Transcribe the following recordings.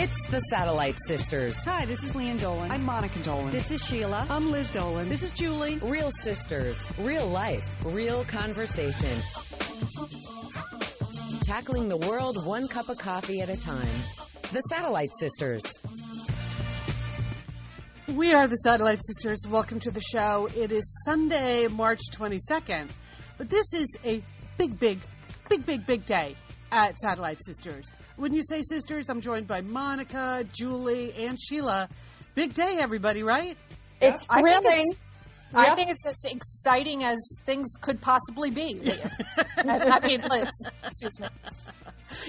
It's the Satellite Sisters. Hi, this is Lian Dolan. I'm Monica Dolan. This is Sheila. I'm Liz Dolan. This is Julie. Real sisters, real life, real conversation. Tackling the world one cup of coffee at a time. The Satellite Sisters. We are the Satellite Sisters. Welcome to the show. It is Sunday, March 22nd. But this is a big, big, big, big, big day at Satellite Sisters. When you say sisters, I'm joined by Monica, Julie, and Sheila. Big day, everybody, right? It's I thrilling. think it's, I think it's as exciting as things could possibly be. I mean, Liz. Excuse me.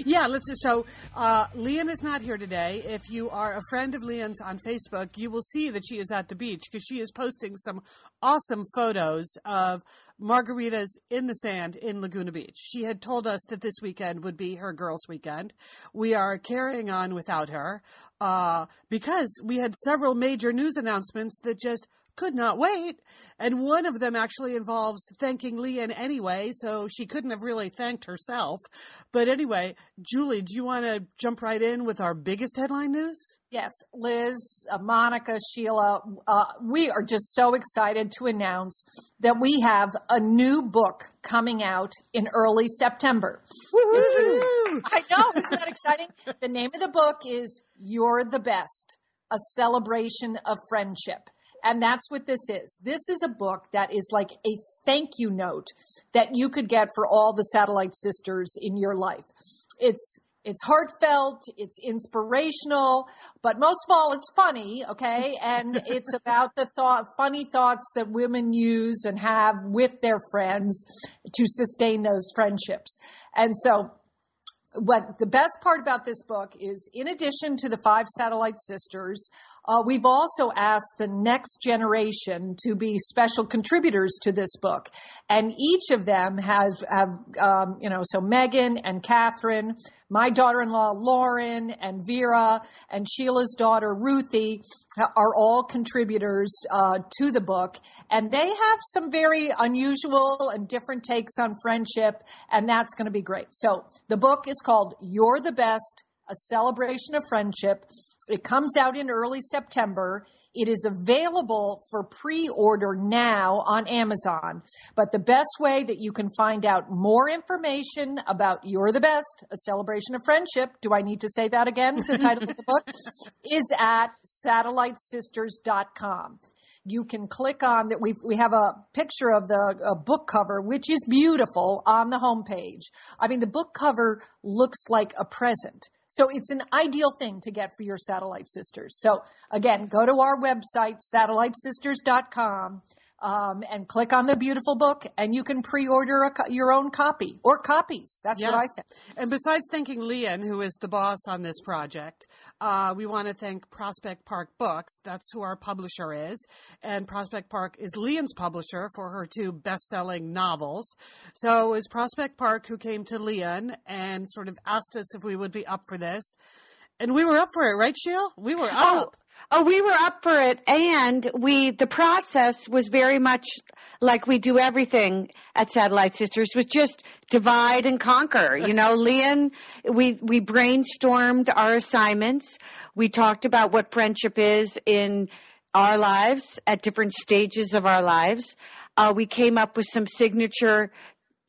Yeah, let's just so uh, Lian is not here today. If you are a friend of Lian's on Facebook, you will see that she is at the beach because she is posting some awesome photos of margaritas in the sand in Laguna Beach. She had told us that this weekend would be her girls' weekend. We are carrying on without her uh, because we had several major news announcements that just could not wait. And one of them actually involves thanking Lian anyway, so she couldn't have really thanked herself. But anyway, Julie, do you want to jump right in with our biggest headline news? Yes, Liz, uh, Monica, Sheila, uh, we are just so excited to announce that we have a new book coming out in early September. I know, isn't that exciting? The name of the book is You're the Best, a celebration of friendship. And that's what this is. This is a book that is like a thank you note that you could get for all the satellite sisters in your life. It's it's heartfelt, it's inspirational, but most of all, it's funny, okay? And it's about the thought, funny thoughts that women use and have with their friends to sustain those friendships. And so, what the best part about this book is in addition to the five satellite sisters uh, we've also asked the next generation to be special contributors to this book. And each of them has have um, you know so megan and catherine my daughter-in-law lauren and vera and sheila's daughter ruthie are all contributors uh, to the book. And they have some very unusual and different takes on friendship and that's going to be great. So the book is called You're the Best, a celebration of friendship. It comes out in early September. It is available for pre order now on Amazon. But the best way that you can find out more information about You're the Best, a celebration of friendship, do I need to say that again? The title of the book is at satellitesisters.com you can click on that. We we have a picture of the book cover, which is beautiful on the homepage. I mean, the book cover looks like a present. So it's an ideal thing to get for your satellite sisters. So again, go to our website, satellitesisters.com, um, and click on the beautiful book, and you can pre-order a, co- your own copy or copies. That's what I Yes. think. And besides thanking Lian, who is the boss on this project, uh, we want to thank Prospect Park Books. That's who our publisher is. And Prospect Park is Lian's publisher for her two best selling novels. So it was Prospect Park who came to Lian and sort of asked us if we would be up for this. And we were up for it, right, Sheil? We were Oh, up. oh, we were up for it, and we the process was very much like we do everything at Satellite Sisters, was just divide and conquer. You know, Lian, we we brainstormed our assignments. We talked about what friendship is in our lives at different stages of our lives. Uh, we came up with some signature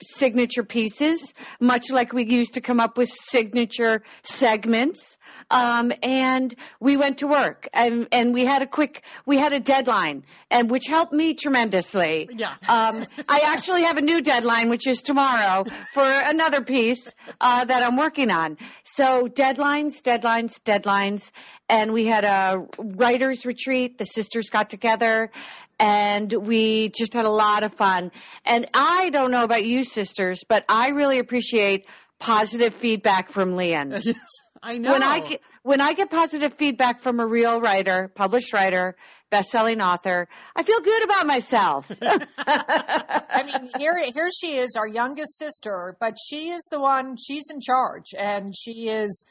signature pieces, much like we used to come up with signature segments. Um, and we went to work and, and we had a quick, we had a deadline and which helped me tremendously. Yeah. Um, I actually have a new deadline, which is tomorrow for another piece, uh, that I'm working on. So deadlines, deadlines, deadlines. And we had a writer's retreat. The sisters got together and we just had a lot of fun. And I don't know about you sisters, but I really appreciate positive feedback from Lian. I know. When I get when I get positive feedback from a real writer, published writer, best-selling author. I feel good about myself. I mean, here here she is, our youngest sister, but she is the one. She's in charge, and she is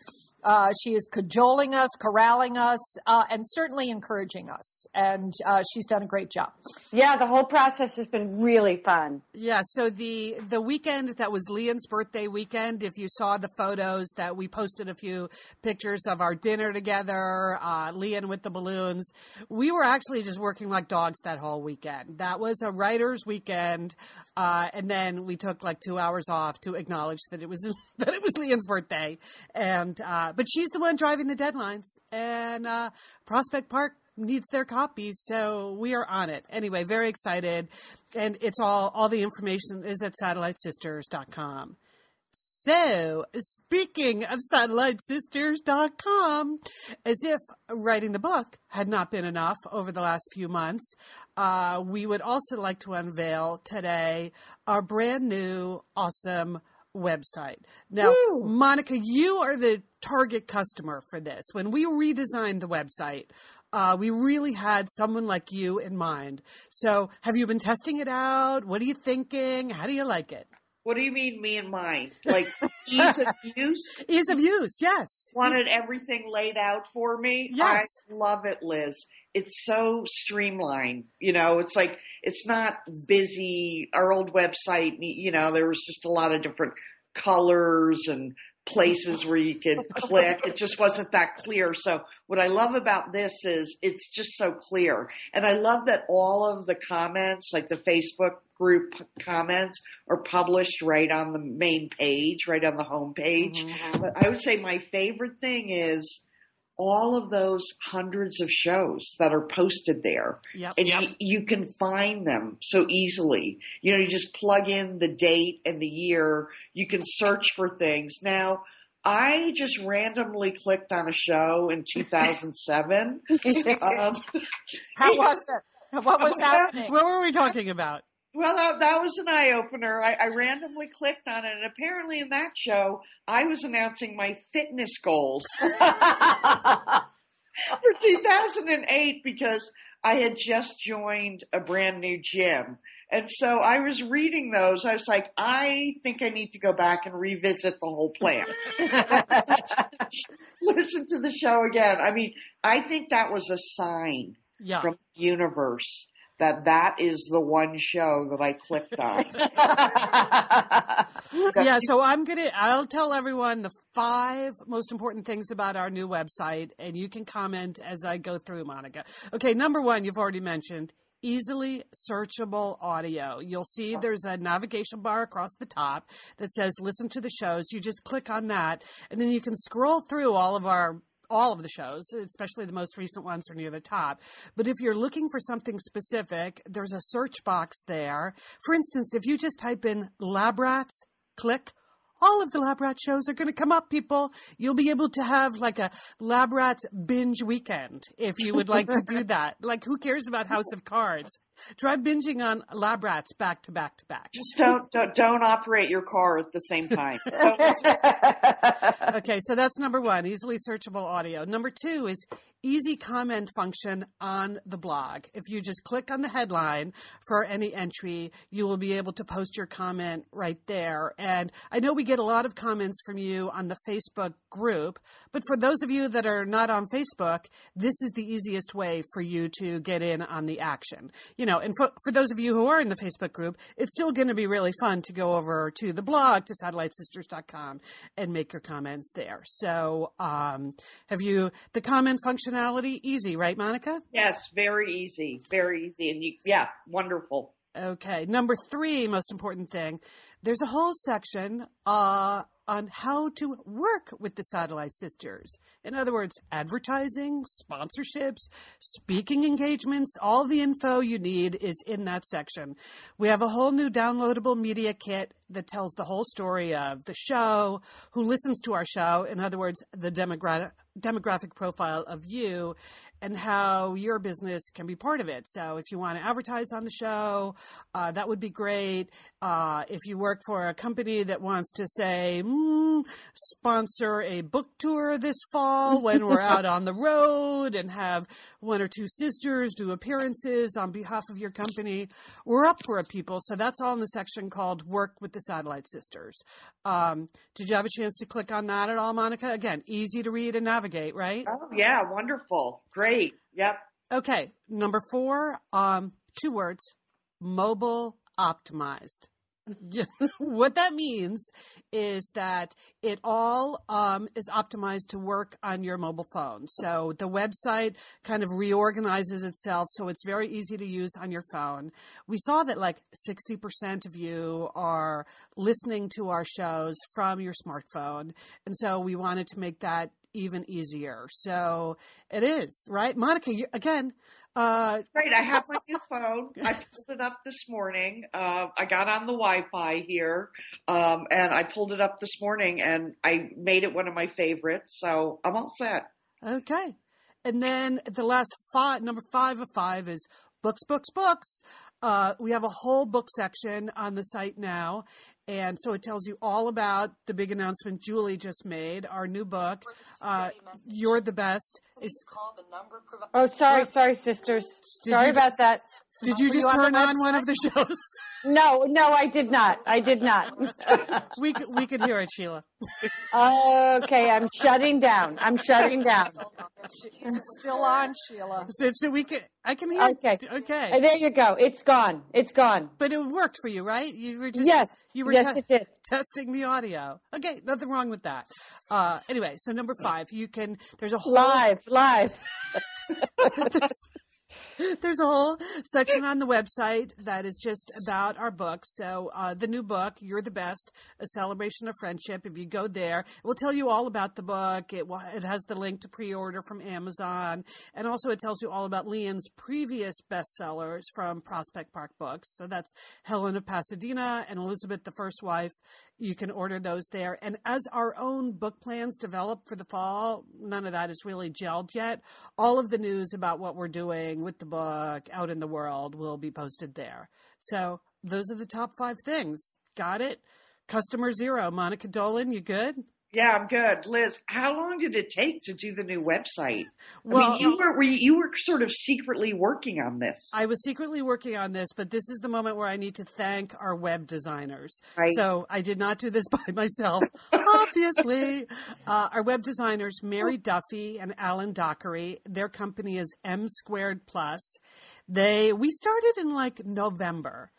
uh, she is cajoling us, corralling us, uh, and certainly encouraging us. And uh, she's done a great job. Yeah, the whole process has been really fun. Yeah. So the the weekend that was Lian's birthday weekend, if you saw the photos that we posted a few pictures of our dinner together, uh, Lian with the balloons, we were actually just working like dogs that whole weekend. That was a writer's weekend, uh, and then we took like two hours off to acknowledge that it was that it was Lian's birthday, and uh, but she's the one driving the deadlines, and uh, Prospect Park needs their copies, so we are on it. Anyway, very excited, and it's all all the information is at satellitesisters.com. So, speaking of satellitesisters.com, as if writing the book had not been enough over the last few months, uh, we would also like to unveil today our brand new, awesome website. Now, Woo. Monica, you are the target customer for this. When we redesigned the website, uh, we really had someone like you in mind. So, have you been testing it out? What are you thinking? How do you like it? What do you mean, me and mine? Like ease of use? Ease of use, yes. Wanted everything laid out for me? Yes. I love it, Liz. It's so streamlined. You know, it's like, it's not busy. Our old website, you know, there was just a lot of different colors and places where you could click. It just wasn't that clear. So what I love about this is it's just so clear. And I love that all of the comments, like the Facebook group comments are published right on the main page, right on the home page. Mm-hmm. But I would say my favorite thing is all of those hundreds of shows that are posted there. Yep. And you, you can find them so easily. You know, you just plug in the date and the year. You can search for things. Now, I just randomly clicked on a show in 2007. um, How was it? What was happening? What were we talking about? Well, that, that was an eye opener. I, I randomly clicked on it, and apparently in that show, I was announcing my fitness goals for 2008 because I had just joined a brand new gym. And so I was reading those. I was like, I think I need to go back and revisit the whole plan. Listen to the show again. I mean, I think that was a sign Yeah. from the universe that that is the one show that I clicked on. yeah, so I'm gonna I'll tell everyone the five most important things about our new website, and you can comment as I go through, Monica. Okay, number one, you've already mentioned easily searchable audio. You'll see there's a navigation bar across the top that says listen to the shows. You just click on that, and then you can scroll through all of our all of the shows, especially the most recent ones are near the top. But if you're looking for something specific, there's a search box there. For instance, if you just type in lab rats, click, all of the lab rat shows are going to come up, people. You'll be able to have like a lab rats binge weekend if you would like to do that. Like, who cares about House of Cards? Try binging on lab rats back to back to back. Just don't, don't don't operate your car at the same time. Okay, so that's number one, easily searchable audio. Number two is easy comment function on the blog. If you just click on the headline for any entry, you will be able to post your comment right there. And I know we get a lot of comments from you on the Facebook group, but for those of you that are not on Facebook, this is the easiest way for you to get in on the action. You know, and for, for those of you who are in the Facebook group, it's still going to be really fun to go over to the blog to satellitesisters.com and make your comments there. So, um, have you the comment functionality easy, right, Monica? yes, very easy, very easy, and you, yeah, wonderful. Okay. Number three, most important thing, there's a whole section uh, on how to work with the Satellite Sisters. In other words, advertising, sponsorships, speaking engagements, all the info you need is in that section. We have a whole new downloadable media kit that tells the whole story of the show, who listens to our show, in other words, the demogra- demographic profile of you and how your business can be part of it. So if you want to advertise on the show, uh, that would be great. Uh, if you work for a company that wants to say, mm, sponsor a book tour this fall when we're out on the road and have one or two sisters do appearances on behalf of your company, we're up for it, people. So that's all in the section called Work with the Satellite Sisters. Um, did you have a chance to click on that at all, Monica? Again, easy to read and navigate, right? Oh yeah, wonderful, great. Yep. Okay, number four, um, two words, mobile optimized. what that means is that it all um, is optimized to work on your mobile phone. So the website kind of reorganizes itself so it's very easy to use on your phone. We saw that like 60% of you are listening to our shows from your smartphone. And so we wanted to make that even easier. So it is, right? Monica, you, again, uh, right. I have my new phone. I pulled it up this morning. Uh, I got on the Wi-Fi here, um, and I pulled it up this morning, and I made it one of my favorites. So I'm all set. Okay. And then the last five, number five of five is books, books, books. Uh, we have a whole book section on the site now. And so it tells you all about the big announcement Julie just made, our new book, uh, You're the Best. Is, oh, sorry, sorry, sisters. sorry you, about that. Did you just turn on, on one of the shows? No, no, I did not. I did not. we, could, we could hear it, Sheila. okay, I'm shutting down. I'm shutting down. It's still on, Sheila. So, so we can, I can hear Okay. Okay. There you go. It's gone. It's gone. But it worked for you, right? You were just Yes. you were yes, te- it did. testing the audio. Okay, nothing wrong with that. Uh, anyway, so number five, you can. There's a whole Live, live. there's, a whole section on the website that is just about our books. So uh, the new book, "You're the Best: A Celebration of Friendship." If you go there, it will tell you all about the book. It will, it has the link to pre-order from Amazon, and also it tells you all about Lian's previous bestsellers from Prospect Park Books. So that's Helen of Pasadena and Elizabeth the First Wife. You can order those there. And as our own book plans develop for the fall, none of that is really gelled yet. All of the news about what we're doing with the book out in the world will be posted there. So those are the top five things. Got it? Customer zero. Monica Dolan, you good? Yeah, I'm good. Liz, how long did it take to do the new website? Well, I mean, you were, were you, you were sort of secretly working on this. I was secretly working on this, but this is the moment where I need to thank our web designers. Right. So I did not do this by myself, obviously. Uh, our web designers, Mary Duffy and Alan Dockery, their company is M Squared Plus. They we started in like November,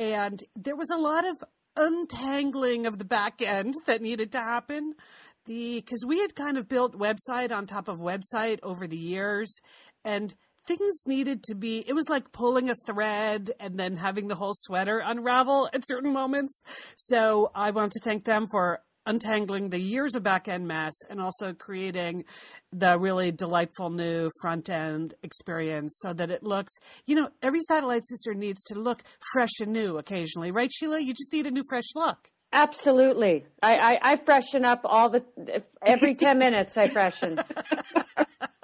and there was a lot of untangling of the back end that needed to happen. The because we had kind of built website on top of website over the years and things needed to be it was like pulling a thread and then having the whole sweater unravel at certain moments. So i want to thank them for untangling the years of back end mess and also creating the really delightful new front end experience so that it looks, you know, every satellite sister needs to look fresh and new occasionally, right, Sheila? You just need a new fresh look. Absolutely. I, I, I freshen up all the every ten minutes. I freshen.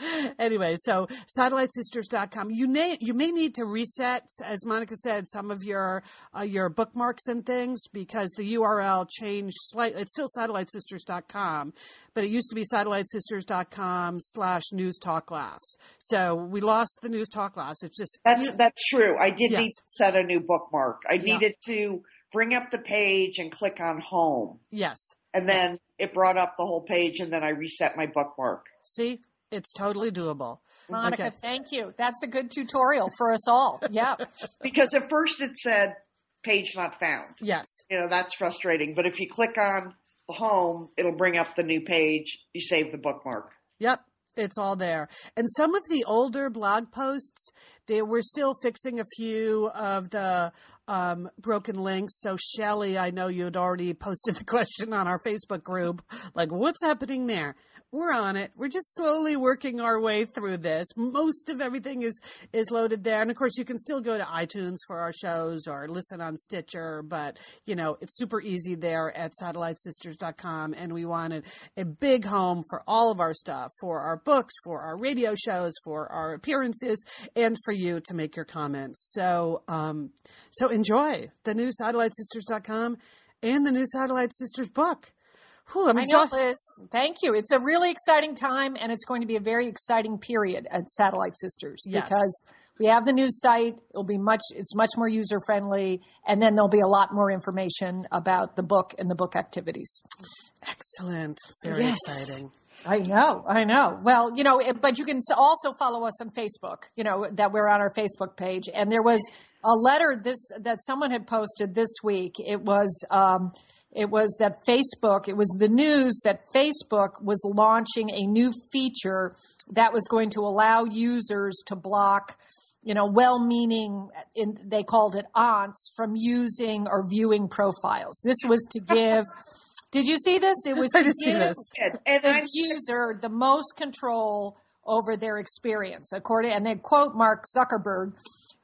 anyway, so satellitesisters.com. You may you may need to reset, as Monica said, some of your uh, your bookmarks and things because the URL changed slightly. It's still satellitesisters.com, but it used to be satellitesisters.com slash news talk laughs. So we lost the news talk laughs. It's just That's that's true. I did Yes. need to set a new bookmark. I Yeah. needed to bring up the page and click on home. yes. And then it brought up the whole page and then I reset my bookmark. See, it's totally doable. Monica, Okay. thank you. That's a good tutorial for us all. Yeah. Because at first it said page not found. Yes. You know, that's frustrating. But if you click on the home, it'll bring up the new page. You save the bookmark. Yep. It's all there. And some of the older blog posts, They, we're still fixing a few of the um, broken links. So, Shelly, I know you had already posted the question on our Facebook group, like, what's happening there? We're on it. We're just slowly working our way through this. Most of everything is is loaded there, and of course, you can still go to iTunes for our shows or listen on Stitcher. But you know, it's super easy there at SatelliteSisters.com, and we wanted a big home for all of our stuff, for our books, for our radio shows, for our appearances, and for you to make your comments. So, um, so enjoy the new SatelliteSisters.com and the new Satellite Sisters book. Whew, I'm I know. Liz. Thank you. It's a really exciting time, and it's going to be a very exciting period at Satellite Sisters Yes. because we have the new site. It'll be much. It's much more user friendly, and then there'll be a lot more information about the book and the book activities. Excellent. Very Yes. exciting. I know, I know. Well, you know, it, but you can also follow us on Facebook. You know that we're on our Facebook page, and there was a letter this that someone had posted this week. It was um, it was that Facebook. It was the news that Facebook was launching a new feature that was going to allow users to block. You know, well-meaning, in, they called it aunts, from using or viewing profiles. This was to give. Did you see this? It was I to give this. And, and I, the user the most control over their experience. According, and they quote Mark Zuckerberg,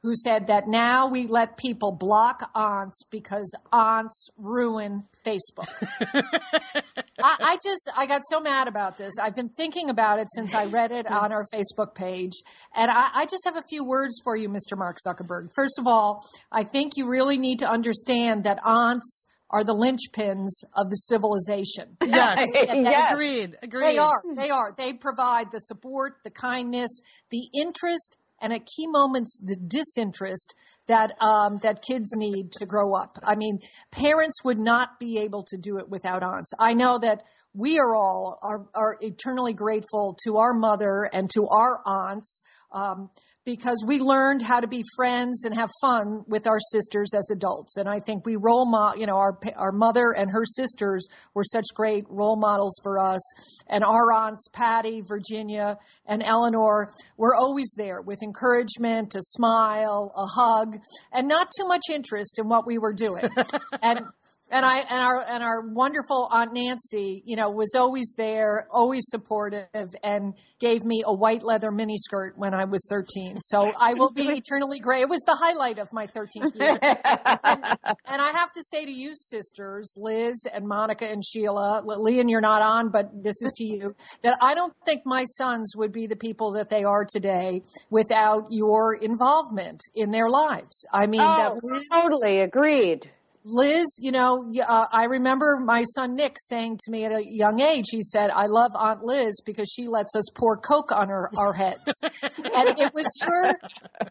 who said that now we let people block aunts because aunts ruin Facebook. I, I just, I got so mad about this. I've been thinking about it since I read it on our Facebook page. And I, I just have a few words for you, Mr. Mark Zuckerberg. First of all, I think you really need to understand that aunts are the linchpins of the civilization. Yes. Yes. Agreed. Agreed. They are. They are. They provide the support, the kindness, the interest, and at key moments, the disinterest that um, that kids need to grow up. I mean, parents would not be able to do it without aunts. I know that we are all are, are eternally grateful to our mother and to our aunts um, because we learned how to be friends and have fun with our sisters as adults. And I think we role model, you know, our our mother and her sisters were such great role models for us. And our aunts, Patty, Virginia, and Eleanor, were always there with encouragement, a smile, a hug, and not too much interest in what we were doing. and and I and our and our wonderful Aunt Nancy, you know, was always there, always supportive, and gave me a white leather miniskirt when I was thirteen. So I will be eternally gray. It was the highlight of my thirteenth year. and, and I have to say to you, sisters, Liz and Monica and Sheila, Lian, you're not on, but this is to you, that I don't think my sons would be the people that they are today without your involvement in their lives. I mean, that Oh, Liz, totally agreed. Liz, you know, uh, I remember my son Nick saying to me at a young age, he said, I love Aunt Liz because she lets us pour Coke on her, our heads. and it was your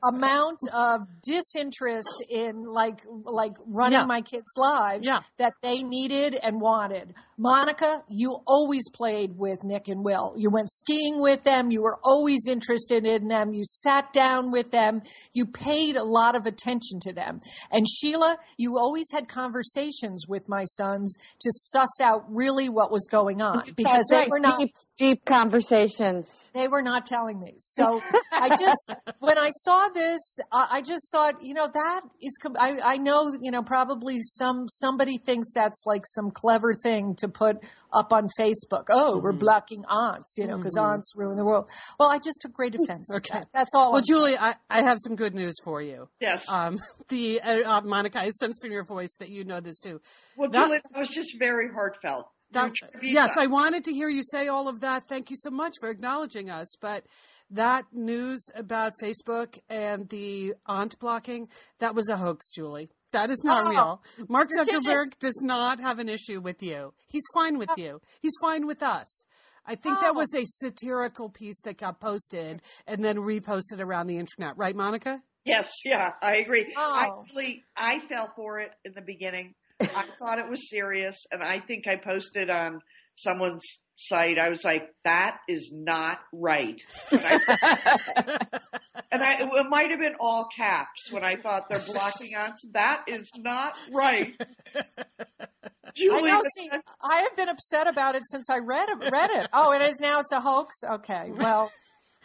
amount of disinterest in like, like running Yeah. my kids' lives Yeah. that they needed and wanted. Monica, you always played with Nick and Will. You went skiing with them. You were always interested in them. You sat down with them. You paid a lot of attention to them. And Sheila, you always had conversations with my sons to suss out really what was going on because That's they right. were not deep, deep conversations. they were not telling me. So I just, when I saw this, I, I just thought, you know, that is, com- I, I know, you know, probably some, somebody thinks that's like some clever thing to put up on Facebook. Oh, we're blocking aunts, you know, because aunts ruin the world. Well, I just took great offense Okay. that. That's all. Well, I'm Julie, I, I have some good news for you. yes. Um, the uh, uh, Monica, I sense from your voice that you know this too. well, that- Julie, that was just very heartfelt. That, yes, I wanted to hear you say all of that. Thank you so much for acknowledging us. But that news about Facebook and the aunt blocking, that was a hoax, Julie. That is not Oh, real. Mark. Zuckerberg does not have an issue with you. He's fine with you. He's fine with us. I think that Oh. was a satirical piece that got posted and then reposted around the internet, right, Monica? Yes, yeah, I agree. I Oh. really, I fell for it in the beginning. I thought it was serious, and I think I posted on someone's site. I was like, "That is not right," and I, and I it might have been all caps when I thought they're blocking us. That is not right. I know. See, I have been upset about it since I read it. Read it. Oh, it is now. It's a hoax. Okay. Well,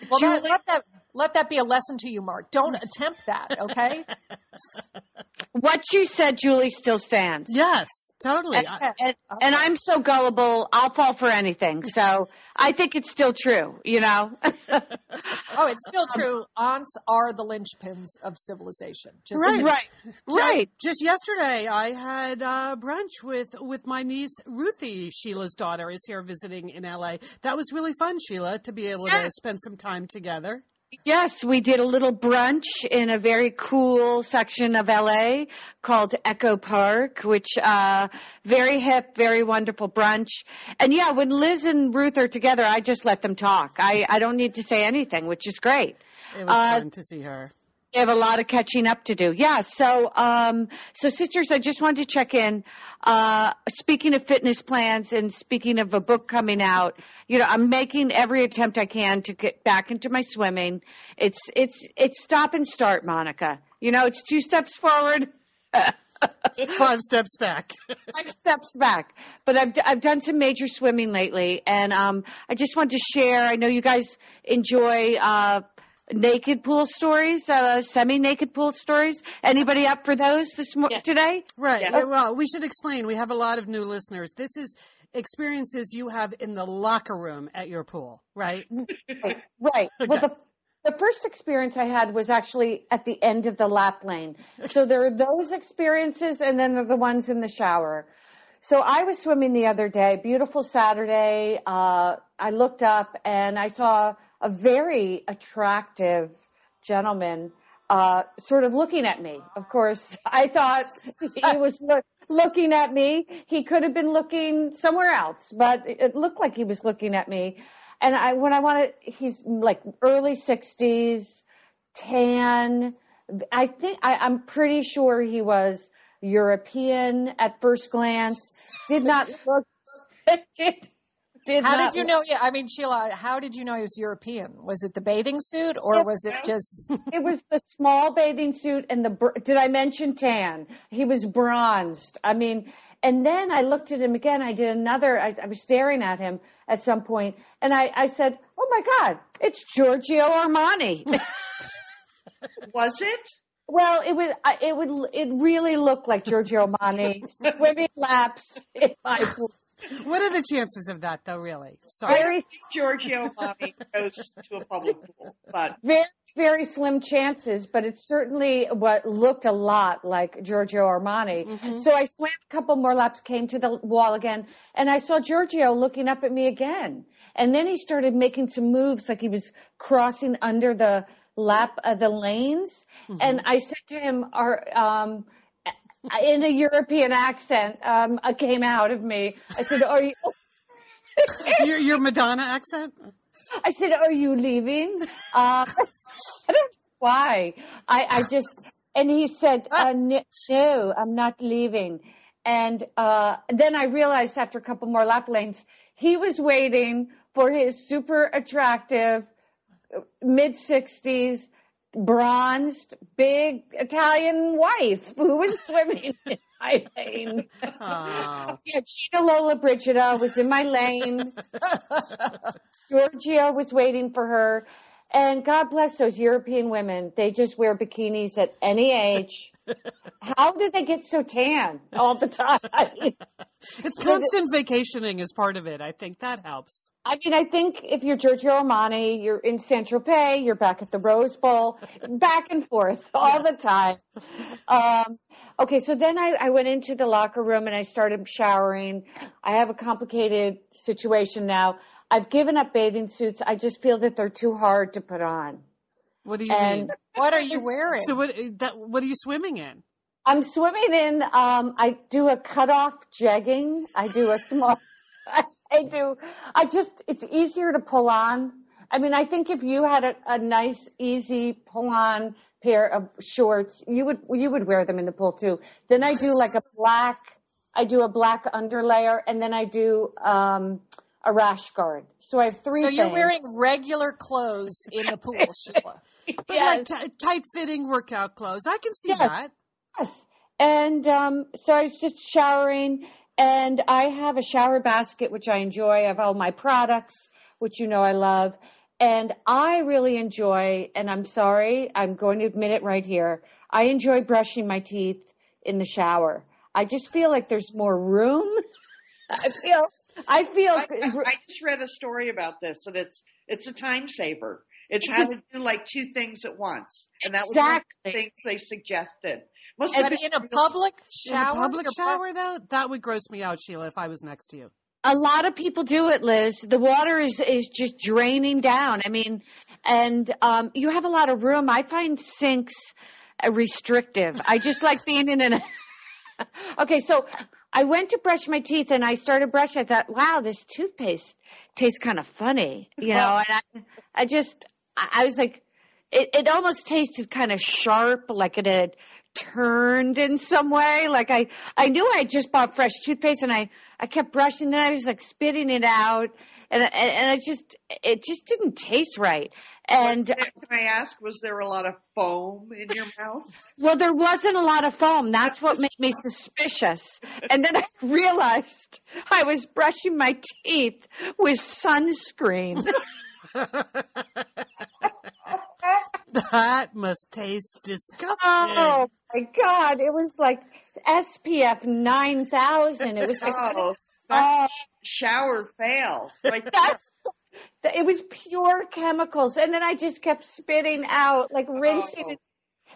well, that, Julie- let that let that be a lesson to you, Mark. Don't attempt that, okay? What you said, Julie, still stands. Yes, totally. And, I- and, and I'm so gullible, I'll fall for anything. So I think it's still true, you know? Oh, it's still true. Aunts are the linchpins of civilization. Just Right. right. Right. Just yesterday, I had uh, brunch with with my niece Ruthie. Sheila's daughter is here visiting in LA. That was really fun, Sheila, to be able to spend some time together. Yes, we did a little brunch in a very cool section of LA called Echo Park, which uh very hip, very wonderful brunch. And yeah, when Liz and Ruth are together, I just let them talk. I I don't need to say anything, which is great. It was Uh, fun to see her. They have a lot of catching up to do. Yeah. So, um, so sisters, I just wanted to check in. Uh, speaking of fitness plans and speaking of a book coming out, you know, I'm making every attempt I can to get back into my swimming. It's, it's, it's stop and start, Monica. You know, it's two steps forward. Five steps back. five steps back. But I've I've done some major swimming lately, and um, I just wanted to share. I know you guys enjoy uh, naked pool stories, uh, semi-naked pool stories. Anybody up for those this mo- today? Right. Yeah. Well, we should explain. We have a lot of new listeners. This is experiences you have in the locker room at your pool, right? Right. right. Well, the the first experience I had was actually at the end of the lap lane. So there are those experiences, and then there are the ones in the shower. So I was swimming the other day, beautiful Saturday. Uh, I looked up and I saw a very attractive gentleman uh, sort of looking at me. Of course, I thought he was loo- looking at me. He could have been looking somewhere else, but it looked like he was looking at me. And I, when I wanted, he's like early sixties, tan. I think I, I'm pretty sure he was European at first glance. Did not look. Did, did How not did you know? Yeah, I mean, Sheila, how did you know he was European? Was it the bathing suit or was it just? It was the small bathing suit and the. Did I mention tan? He was bronzed. I mean, and then I looked at him again. I did another. I, I was staring at him at some point, and I, I said, "Oh my God, it's Giorgio Armani." Was it? well, it was. I- It would. It really looked like Giorgio Armani swimming laps in my pool. What are the chances of that, though? Really? Sorry. Very, Giorgio Armani goes to a public pool, but very, very slim chances, but it certainly what looked a lot like Giorgio Armani. So I swam a couple more laps, came to the wall again, and I saw Giorgio looking up at me again. And then he started making some moves like he was crossing under the lap of the lanes. And I said to him, "Are um, in a European accent, um, uh, came out of me. I said, "Are you?" your, your Madonna accent? I said, "Are you leaving?" Uh, I don't know why. I, I just and he said, uh, "No, I'm not leaving." And uh, then I realized after a couple more lap lanes, he was waiting for his super attractive mid sixties bronzed big Italian wife who was swimming in my lane. Oh. Yeah, Gina Lollobrigida was in my lane. Giorgio was waiting for her. And God bless those European women. They just wear bikinis at any age. How do they get so tan all the time? It's constant vacationing is part of it. I think that helps. I mean, I think if you're Giorgio Armani, you're in Saint Tropez, you're back at the Rose Bowl, back and forth all the time. Um, okay, so then I, I went into the locker room and I started showering. I have a complicated situation now. I've given up bathing suits. I just feel that they're too hard to put on. What do you And mean? What are you wearing? So what? That what are you swimming in? I'm swimming in. Um, I do a cutoff jegging. I do a small. I, I do. I just. It's easier to pull on. I mean, I think if you had a, a nice, easy pull-on pair of shorts, you would you would wear them in the pool too. Then I do like a black. I do a black underlayer, and then I do um, a rash guard. So I have three. so you're things. wearing regular clothes in the pool, Sheila. But Yes. like t- tight fitting workout clothes. I can see Yes. that. Yes. And um, so I was just showering, and I have a shower basket, which I enjoy. I have all my products, which you know I love. And I really enjoy, and I'm sorry, I'm going to admit it right here. I enjoy brushing my teeth in the shower. I just feel like there's more room. I feel, I feel. I, I, I just read a story about this, and it's it's a time saver. It's, how to do like two things at once, and that was one of the Exactly. things they suggested. Must have But been in a really- public In a shower, public you're shower, though, that would gross me out, Sheila, if I was next to you. a lot of people do it, Liz. The water is is just draining down. I mean, and um, you have a lot of room. I find sinks uh, restrictive. I just like being in an. okay, so I went to brush my teeth and I started brushing. I thought, wow, this toothpaste tastes kind of funny, you know. And I, I just, I was like, it, it almost tasted kind of sharp, like it had turned in some way. Like I, I knew I just bought fresh toothpaste and I, I kept brushing. Then I was like spitting it out, and and, and I just, it just didn't taste right. And Can I ask, was there a lot of foam in your mouth? well, there wasn't a lot of foam. That's what made me suspicious. And then I realized I was brushing my teeth with sunscreen. That must taste disgusting. Oh my god! It was like SPF nine thousand. It was like Oh, oh, shower fail. Right that's it was pure chemicals, and then I just kept spitting out like rinsing Oh. it.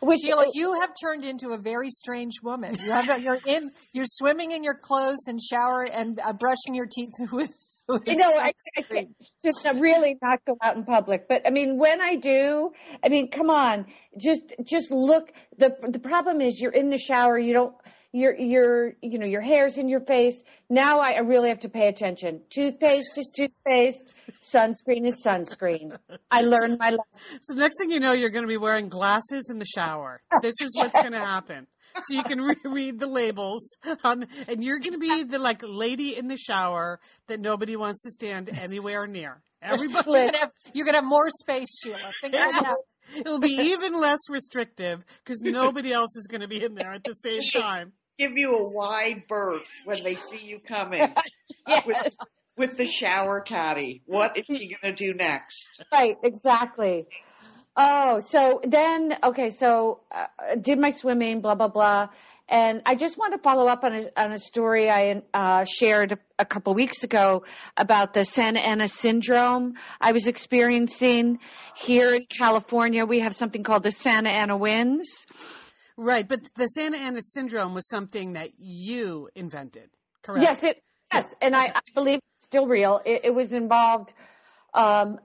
Which Sheila, you have turned into a very strange woman. You have you're in you're swimming in your clothes and shower and uh, brushing your teeth with. with you know, I, I can't just really not go out in public. But I mean, when I do, I mean, come on, just just look. the The problem is, you're in the shower. You don't. Your your you know your hair's in your face. Now I, I really have to pay attention. Toothpaste is toothpaste. Sunscreen is sunscreen. I learned my lesson. So next thing you know, you're going to be wearing glasses in the shower. This is what's going to happen. So you can re- read the labels, on, and you're going to be the like lady in the shower that nobody wants to stand anywhere near. Everybody, You're gonna have you're gonna have more space, Sheila. Think about it'll be even less restrictive because nobody else is going to be in there at the same time. Give you a wide berth when they see you coming with, with the shower caddy. What is she going to do next? Right, exactly. Oh, so then, okay, so uh, did my swimming, blah blah blah, and I just want to follow up on a on a story I uh, shared a, a couple weeks ago about the Santa Ana syndrome I was experiencing here in California. We have something called the Santa Ana winds. Right, but the Santa Ana syndrome was something that you invented, correct? Yes, it yes, and I, I believe it's still real. It, it was involved um,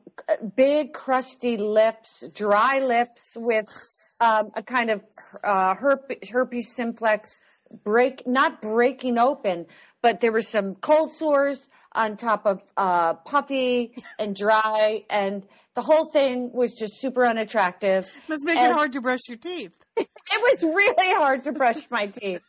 big crusty lips, dry lips with um, a kind of uh, herpes, herpes simplex break, not breaking open, but there were some cold sores on top of uh, puffy and dry, and the whole thing was just super unattractive. Must make And- it hard to brush your teeth. It was really hard to brush my teeth.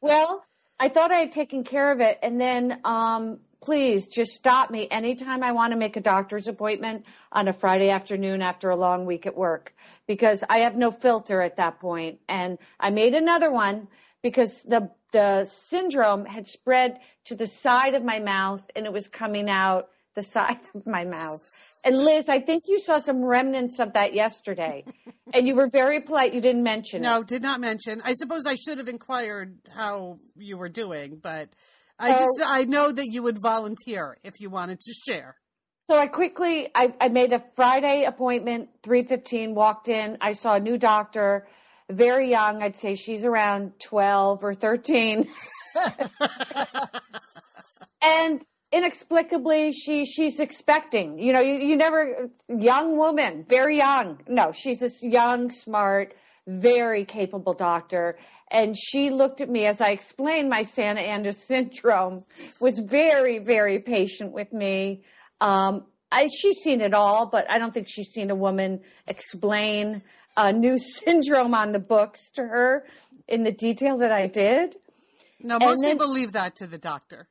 Well, I thought I had taken care of it, and then um, please just stop me anytime I want to make a doctor's appointment on a Friday afternoon after a long week at work because I have no filter at that point. And I made another one because the the syndrome had spread to the side of my mouth and it was coming out the side of my mouth. And Liz, I think you saw some remnants of that yesterday. and you were very polite. You didn't mention it. No, did not mention. I suppose I should have inquired how you were doing, but I Oh. just I know that you would volunteer if you wanted to share. So I quickly, I, I made a Friday appointment, 3.15, walked in. I saw a new doctor, very young. I'd say she's around 12 or 13. and inexplicably, she, she's expecting, you know, you, you never, young woman, very young. No, she's this young, smart, very capable doctor. And she looked at me as I explained my Santa Ana syndrome, was very, very patient with me. Um, I, she's seen it all, but I don't think she's seen a woman explain a new syndrome on the books to her in the detail that I did. No, most then- people leave that to the doctor.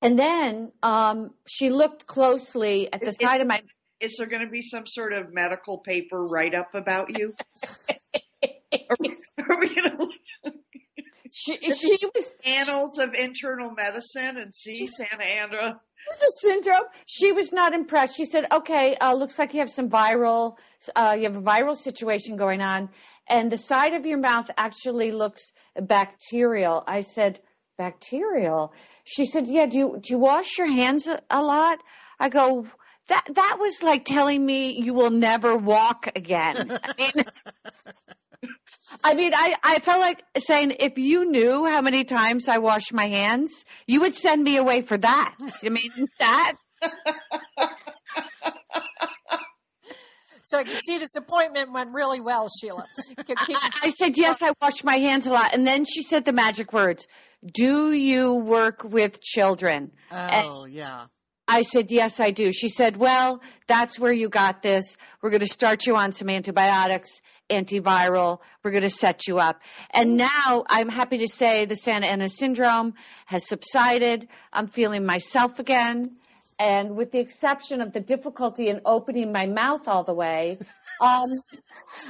And then um, she looked closely at the It- side of my. Is there going to be some sort of medical paper write up about you? are we, are we gonna, she, she was Annals of Internal Medicine and see Santa Ana. the syndrome. She was not impressed. She said, "Okay, uh, looks like you have some viral. Uh, you have a viral situation going on, and the side of your mouth actually looks bacterial." I said, "Bacterial?" She said, "Yeah. Do you do you wash your hands a, lot?" I go. That that was like telling me you will never walk again. I mean, I mean, I, I felt like saying if you knew how many times I wash my hands, you would send me away for that. I mean, that. So I can see this appointment went really well, Sheila. I, I said, yes, I wash my hands a lot. And then she said the magic words Do you work with children? Oh, yeah. I said, yes, I do. She said, well, that's where you got this. We're going to start you on some antibiotics, antiviral. We're going to set you up. And now I'm happy to say the Santa Ana syndrome has subsided. I'm feeling myself again. And with the exception of the difficulty in opening my mouth all the way, um,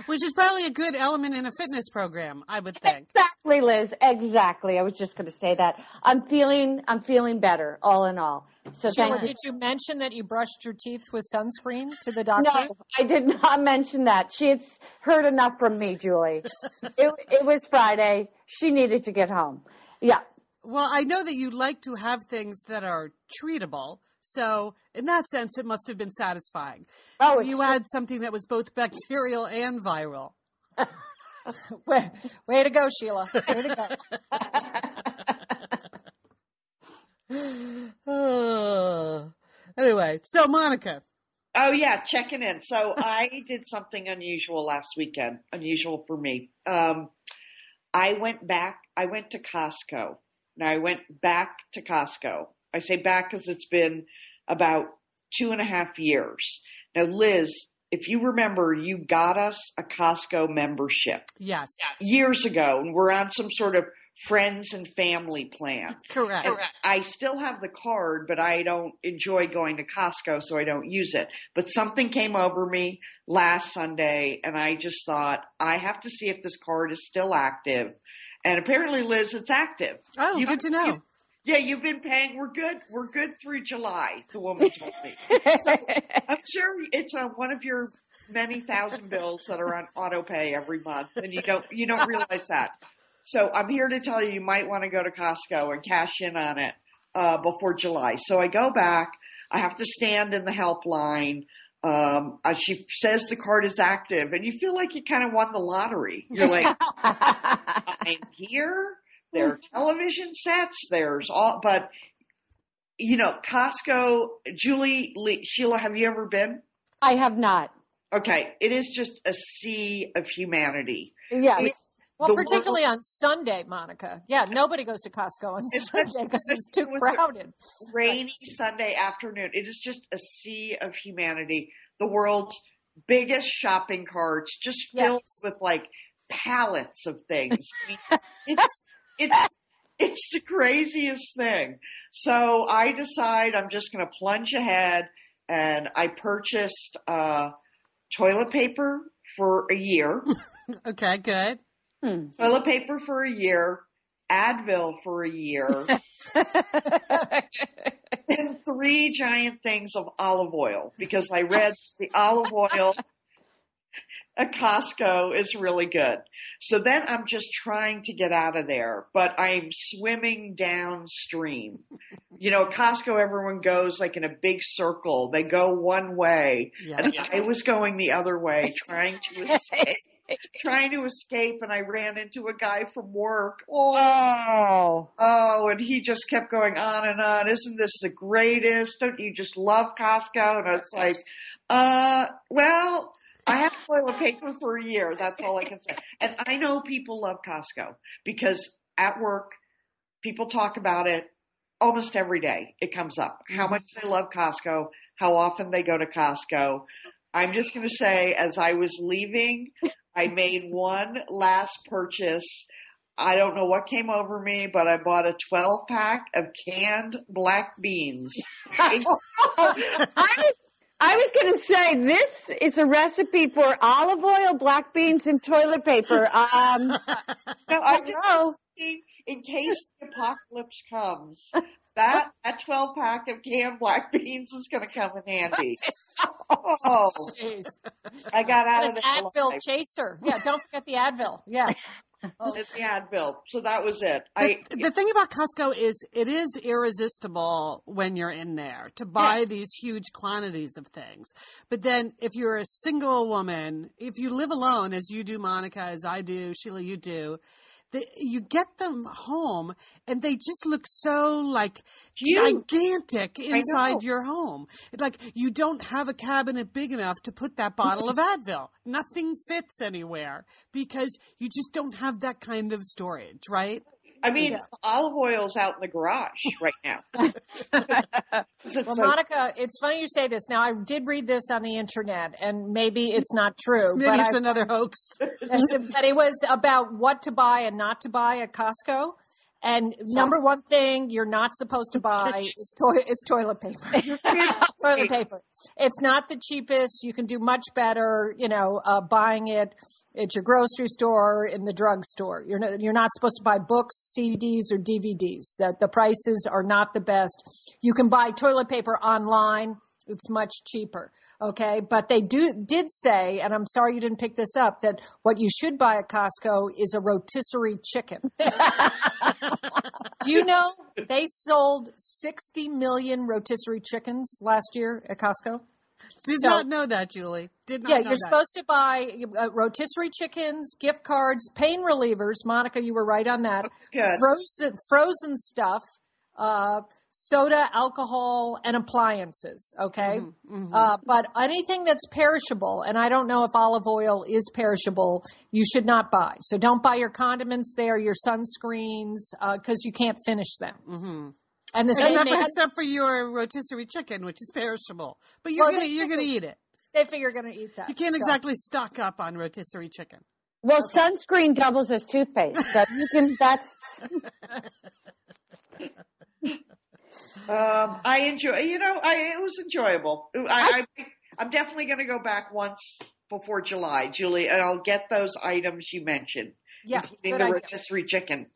Which is probably a good element in a fitness program, I would think. exactly, Liz, exactly. I was just going to say that. I'm feeling, I'm feeling better, all in all. So Sheila, thank did you mention that you brushed your teeth with sunscreen to the doctor? No, I did not mention that. She had heard enough from me, Julie. it, it was Friday. She needed to get home. Yeah. Well, I know that you like to have things that are treatable. So, in that sense, it must have been satisfying. Oh, it's you had something that was both bacterial and viral. Way, way to go, Sheila. Way to go. anyway, so Monica, Oh yeah, checking in. So I did something unusual last weekend. Unusual for me. Um, I went back. I went to Costco. Now I went back to Costco. I say back because it's been about two and a half years. Now, Liz, if you remember, you got us a Costco membership yes, years ago, and we're on some sort of friends and family plan. correct. And I still have the card, but I don't enjoy going to Costco, so I don't use it. But something came over me last Sunday, and I just thought, I have to see if this card is still active. And apparently, Liz, it's active. Oh, You- good to know. you- yeah, you've been paying. We're good. We're good through July. The woman told me. I'm sure it's on one of your many thousand bills that are on auto pay every month, and you don't you don't realize that. So I'm here to tell you, you might want to go to Costco and cash in on it uh, before July. So I go back. I have to stand in the helpline. Um, uh, she says the card is active, and you feel like you kind of won the lottery. You're like, I'm here. There are television sets. There's all, but you know, Costco. Julie, Lee, Sheila, have you ever been? I have not. Okay, it is just a sea of humanity. Yes. Well, The particularly on Sunday, Monica. Yeah, nobody goes to Costco on Sunday because it's too With crowded. Rainy Sunday afternoon. It is just a sea of humanity. The world's biggest shopping carts, just filled Yes. with like pallets of things. I mean, it's it's it's the craziest thing. So I decide I'm just going to plunge ahead, and I purchased uh, toilet paper for a year. Okay, good. toilet paper for a year, Advil for a year, and three giant things of olive oil because I read the olive oil at Costco is really good. So then I'm just trying to get out of there, but I'm swimming downstream. You know, Costco, everyone goes like in a big circle. They go one way. Yeah. And I was going the other way, trying to escape. Trying to escape, and I ran into a guy from work. Oh, Oh. Oh, and he just kept going on and on. Isn't this the greatest? Don't you just love Costco? And I was like, uh, well, I have toilet paper for a year. That's all I can say. And I know people love Costco because at work, people talk about it almost every day. It comes up how mm-hmm. much they love Costco, how often they go to Costco. I'm just going to say, as I was leaving, I made one last purchase. I don't know what came over me, but I bought a 12 pack of canned black beans. I was, I was going to say this is a recipe for olive oil, black beans, and toilet paper. Um, No, I just, oh, in case the apocalypse comes, that that twelve pack of canned black beans is going to come in handy. Oh, Jeez. I got out And of an. Advil alive. chaser. Yeah, don't forget the Advil. Yeah. Oh, it's the Advil. So that was it. I The, the thing about Costco is it is irresistible when you're in there to buy these huge quantities of things. But then if you're a single woman, if you live alone as you do, Monica, as I do, Sheila, you do, the, you get them home and they just look so like Huge. gigantic inside your home. Like you don't have a cabinet big enough to put that bottle of Advil. Nothing fits anywhere because you just don't have that kind of storage, right? I mean, Yeah. olive oil's out in the garage right now. Well, so- Monica, it's funny you say this. Now, I did read this on the internet, and maybe it's not true, Maybe but it's I, another hoax. But it was about what to buy and not to buy at Costco. And number one thing you're not supposed to buy is, toi- is toilet paper. toilet paper. It's not the cheapest. You can do much better, you know, uh, buying it at your grocery store, in the drugstore. You're not, you're not supposed to buy books, CDs, or DVDs. That the prices are not the best. You can buy toilet paper online. It's much cheaper. Okay, but they do did say, and I'm sorry you didn't pick this up, that what you should buy at Costco is a rotisserie chicken. do you know they sold 60 million rotisserie chickens last year at Costco? Did So- not know that, Julie. Did not Yeah, know you're that. supposed to buy uh, rotisserie chickens, gift cards, pain relievers. Monica, you were right on that. Good. Frozen, frozen stuff, uh, soda, alcohol, and appliances. Okay, Mm-hmm, Uh, but anything that's perishable, and I don't know if olive oil is perishable, you should not buy. So don't buy your condiments there, your sunscreens, because you can't finish them. Mm-hmm. And the same Except for, except for your rotisserie chicken, which is perishable, but you're Well, gonna you're gonna eat it. they figure you're going to eat that. You can't So- exactly stock up on rotisserie chicken. Well, sunscreen doubles as toothpaste, so you can. That's Um, I enjoy. You know, I it was enjoyable. I, I I'm definitely going to go back once before July, Julie, and I'll get those items you mentioned, Yeah, including the idea. rotisserie chicken.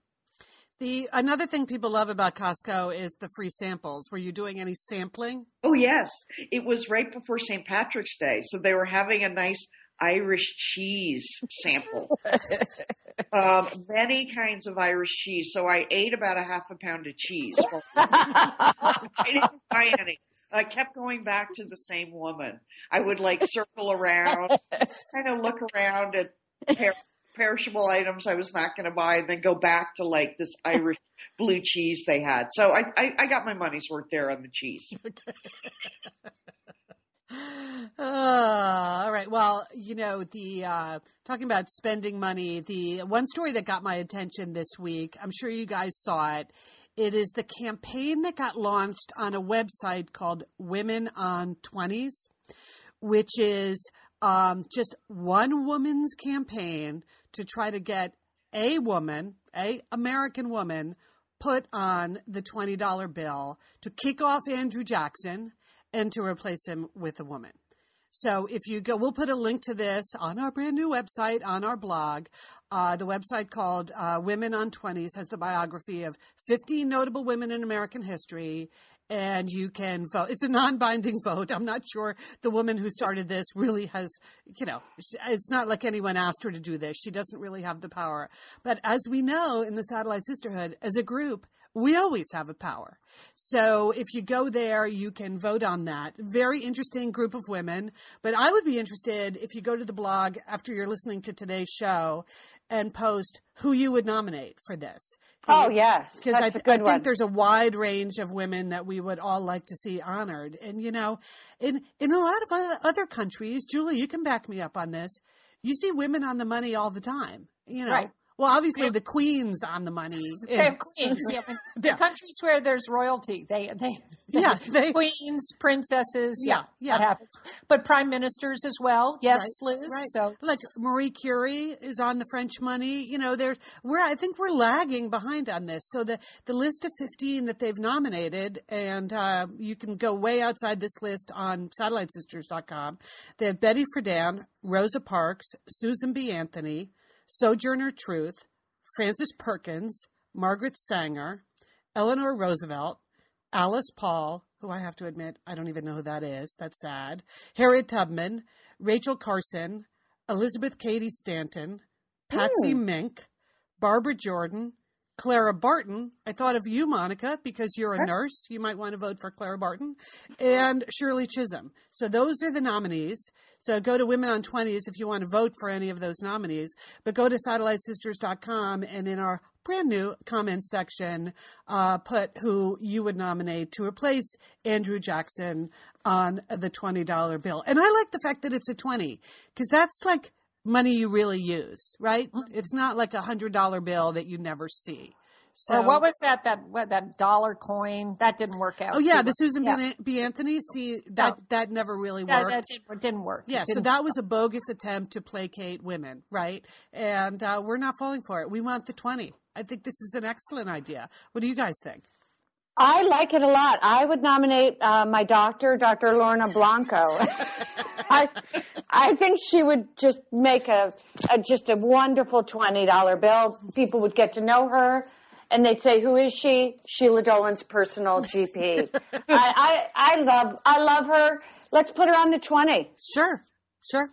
The another thing people love about Costco is the free samples. Were you doing any sampling? Oh yes, it was right before St. Patrick's Day, so they were having a nice Irish cheese sample. um, many kinds of Irish cheese. So I ate about a half a pound of cheese. I didn't buy any. I kept going back to the same woman. I would like circle around, kind of look around at per- perishable items I was not going to buy, and then go back to like this Irish blue cheese they had. So I, I, I got my money's worth there on the cheese. Uh, all right. Well, you know, the uh, talking about spending money, the one story that got my attention this week, I'm sure you guys saw it. It is the campaign that got launched on a website called Women on 20s, which is um, just one woman's campaign to try to get a woman, a American woman, put on the $20 bill to kick off Andrew Jackson and to replace him with a woman. So if you go, we'll put a link to this on our brand new website on our blog. Uh, the website called uh, Women on 20s has the biography of 15 notable women in American history. And you can vote. It's a non binding vote. I'm not sure the woman who started this really has, you know, it's not like anyone asked her to do this. She doesn't really have the power. But as we know in the Satellite Sisterhood, as a group, we always have a power. So if you go there, you can vote on that. Very interesting group of women. But I would be interested if you go to the blog after you're listening to today's show and post who you would nominate for this. oh yes, Because I, th- I think one. there's a wide range of women that we would all like to see honored. And, you know, in, in a lot of other countries, Julie, you can back me up on this. You see women on the money all the time, you know. Right. Well, obviously the queen's on the money. They have queens. Yeah, the Yeah. countries where there's royalty, they they, Yeah, they- queens, princesses. Yeah, Yeah, that happens. But prime ministers as well. Yes, Right, Liz. Right. So like Marie Curie is on the French money. You know, there's we're I think we're lagging behind on this. So the the list of 15 that they've nominated, and uh, you can go way outside this list on SatelliteSisters.com. They have Betty Friedan, Rosa Parks, Susan B. Anthony, Sojourner Truth, Frances Perkins, Margaret Sanger, Eleanor Roosevelt, Alice Paul, who I have to admit, I don't even know who that is. That's sad. Harriet Tubman, Rachel Carson, Elizabeth Cady Stanton, Patsy hmm. Mink, Barbara Jordan, Clara Barton. I thought of you, Monica, because you're a nurse. You might want to vote for Clara Barton. And Shirley Chisholm. So those are the nominees. So go to Women on 20s if you want to vote for any of those nominees. But go to satellitesisters.com and in our brand new comments section, uh, put who you would nominate to replace Andrew Jackson on the $20 bill. And I like the fact that it's a 20 because that's like money you really use, right? It's not like a $100 bill that you never see. So, or what was that? That what, that dollar coin that didn't work out. Oh yeah, the Susan Yeah. B. Anthony. See that No. that never really worked. that didn't, didn't work. Yeah, so didn't- that was a bogus attempt to placate women, right? And uh, we're not falling for it. We want the 20. I think this is an excellent idea. What do you guys think? I like it a lot. I would nominate uh, my doctor, Dr. Lorna Blanco. I, I think she would just make a, a just a wonderful twenty dollar bill. People would get to know her, and they'd say, "Who is she?" Sheila Dolan's personal GP. I, I I love I love her. Let's put her on the twenty. Sure, sure.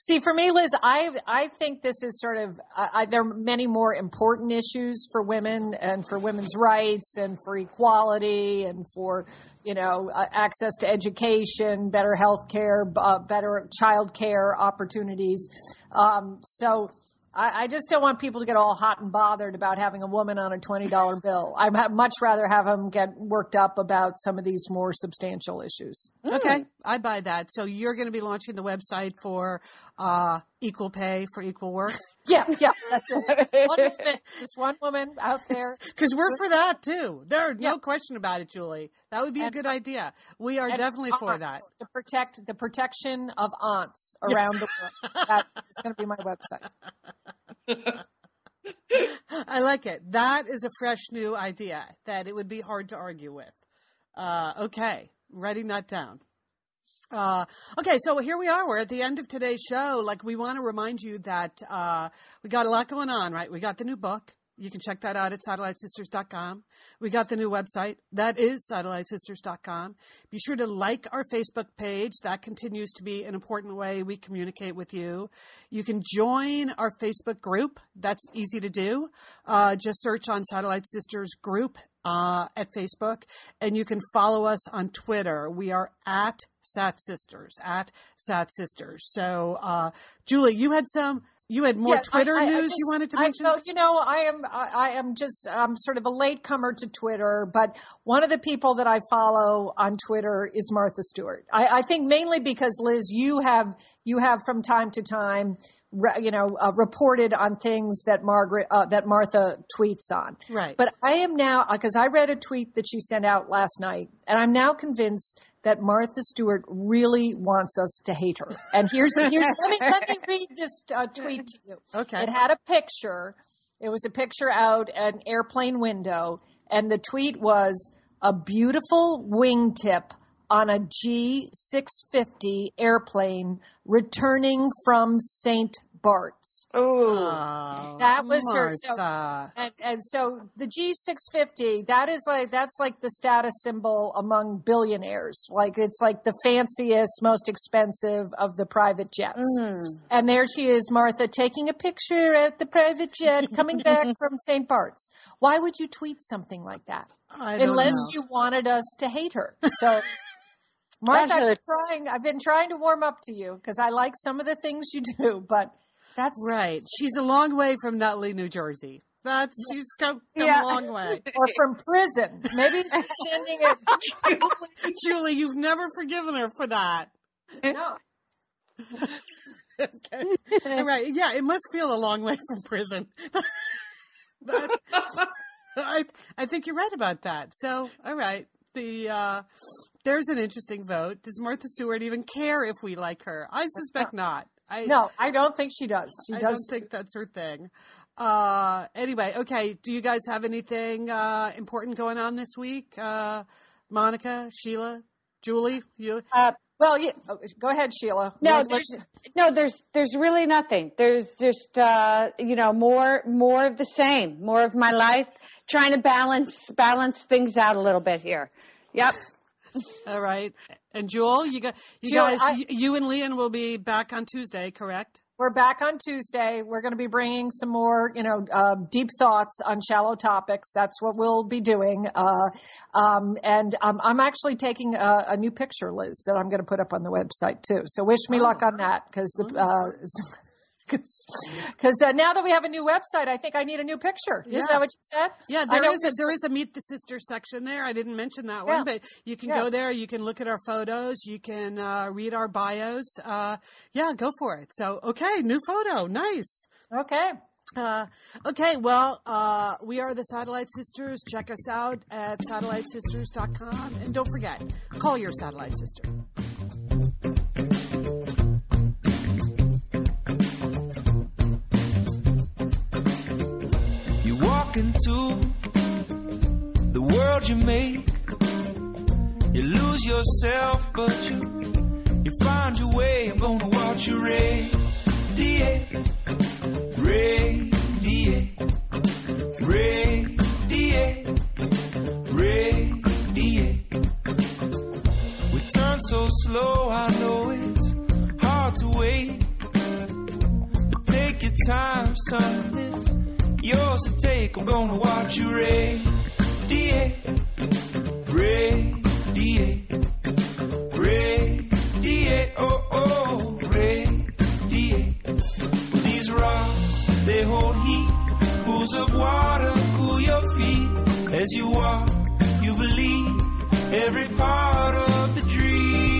See, for me, Liz, I I think this is sort of I, I, there are many more important issues for women and for women's rights and for equality and for you know uh, access to education, better health care, uh, better child care opportunities. Um, so. I, I just don't want people to get all hot and bothered about having a woman on a twenty dollar bill. I'd much rather have them get worked up about some of these more substantial issues. Okay, I buy that. So you're going to be launching the website for uh, equal pay for equal work? Yeah, yeah, that's it. One woman, just one woman out there. Because we're for that too. There's Yeah. no question about it, Julie. That would be a good idea. We are and definitely for that. To protect the protection of aunts around the world. That is going to be my website. I like it. That is a fresh new idea that it would be hard to argue with. Uh, okay, writing that down. Uh, okay, so here we are. We're at the end of today's show. Like, we want to remind you that uh, we got a lot going on, right? We got the new book. You can check that out at satellitesisters.com. We got the new website. That is satellitesisters.com. Be sure to like our Facebook page. That continues to be an important way we communicate with you. You can join our Facebook group. That's easy to do. Uh, just search on Satellite Sisters group uh, at Facebook, and you can follow us on Twitter. We are at Sat Sisters, at Sat Sisters. So, uh, Julie, you had some, you had more Yeah, Twitter I- I news just- you wanted to I- mention? well, you know, I am I, I am just I'm sort of a latecomer to Twitter, but one of the people that I follow on Twitter is Martha Stewart. I, I think mainly because Liz, you have you have from time to time, you know, uh, reported on things that Margaret uh, that Martha tweets on. Right. But I am now because I read a tweet that she sent out last night, and I'm now convinced that Martha Stewart really wants us to hate her. And here's here's let me let me read this uh, tweet to you. Okay. It had a picture. It was a picture out an airplane window, and the tweet was a beautiful wingtip on a G650 airplane returning from St. Bart's. Oh, That was her- so- Martha. And, and so the G650, that is like, that's like the status symbol among billionaires. Like it's like the fanciest, most expensive of the private jets. Mm. And there she is, Martha, taking a picture at the private jet coming back from St. Bart's. Why would you tweet something like that? Unless know. you wanted us to hate her. So. Martha, I've been trying. I've been trying to warm up to you because I like some of the things you do, but that's Right. She's a long way from Nutley, New Jersey. That's she's come, come Yeah. a long way. or from prison. Maybe she's sending it. Julie, you've never forgiven her for that. No. Okay. All right. Yeah, it must feel a long way from prison. But I, I think you're right about that. So, all right. The uh, there's an interesting vote. Does Martha Stewart even care if we like her? I suspect not. I, No, I don't think she does. She I does. don't think that's her thing. Uh, anyway, okay. Do you guys have anything uh, important going on this week? Uh, Monica, Sheila, Julie, you? Uh, Well, yeah, oh, go ahead, Sheila. No, Let- there's no, there's there's really nothing. There's just uh, you know more more of the same, more of my life, trying to balance balance things out a little bit here. Yep. All right. And Jewel, you got you Jewel, guys, I- you, and Lian will be back on Tuesday, correct? We're back on Tuesday. We're going to be bringing some more, you know, uh, deep thoughts on shallow topics. That's what we'll be doing. Uh, um, and um, I'm actually taking a, a new picture, Liz, that I'm going to put up on the website too. So wish me luck on that because the. Uh, because uh, now that we have a new website, I think I need a new picture. Yeah. that what you said? Yeah, there is a, there is a meet the sister section there. I didn't mention that Yeah. one, but you can Yeah. go there. You can look at our photos. You can uh, read our bios. Uh, yeah, go for it. So, okay, new photo, nice. Okay. Uh, okay, well, uh, we are the Satellite Sisters. Check us out at satellitesisters.com. And don't forget, call your satellite sister. Into the world you make. You lose yourself, but you you find your way. I'm gonna watch you radiate, radiate, radiate, radiate. We turn so slow, I know it's hard to wait. But take your time, son. This yours to take. I'm gonna watch you radiate, radiate, radiate. Oh oh, radiate. These rocks they hold heat. Pools of water cool your feet as you walk. You believe every part of the dream.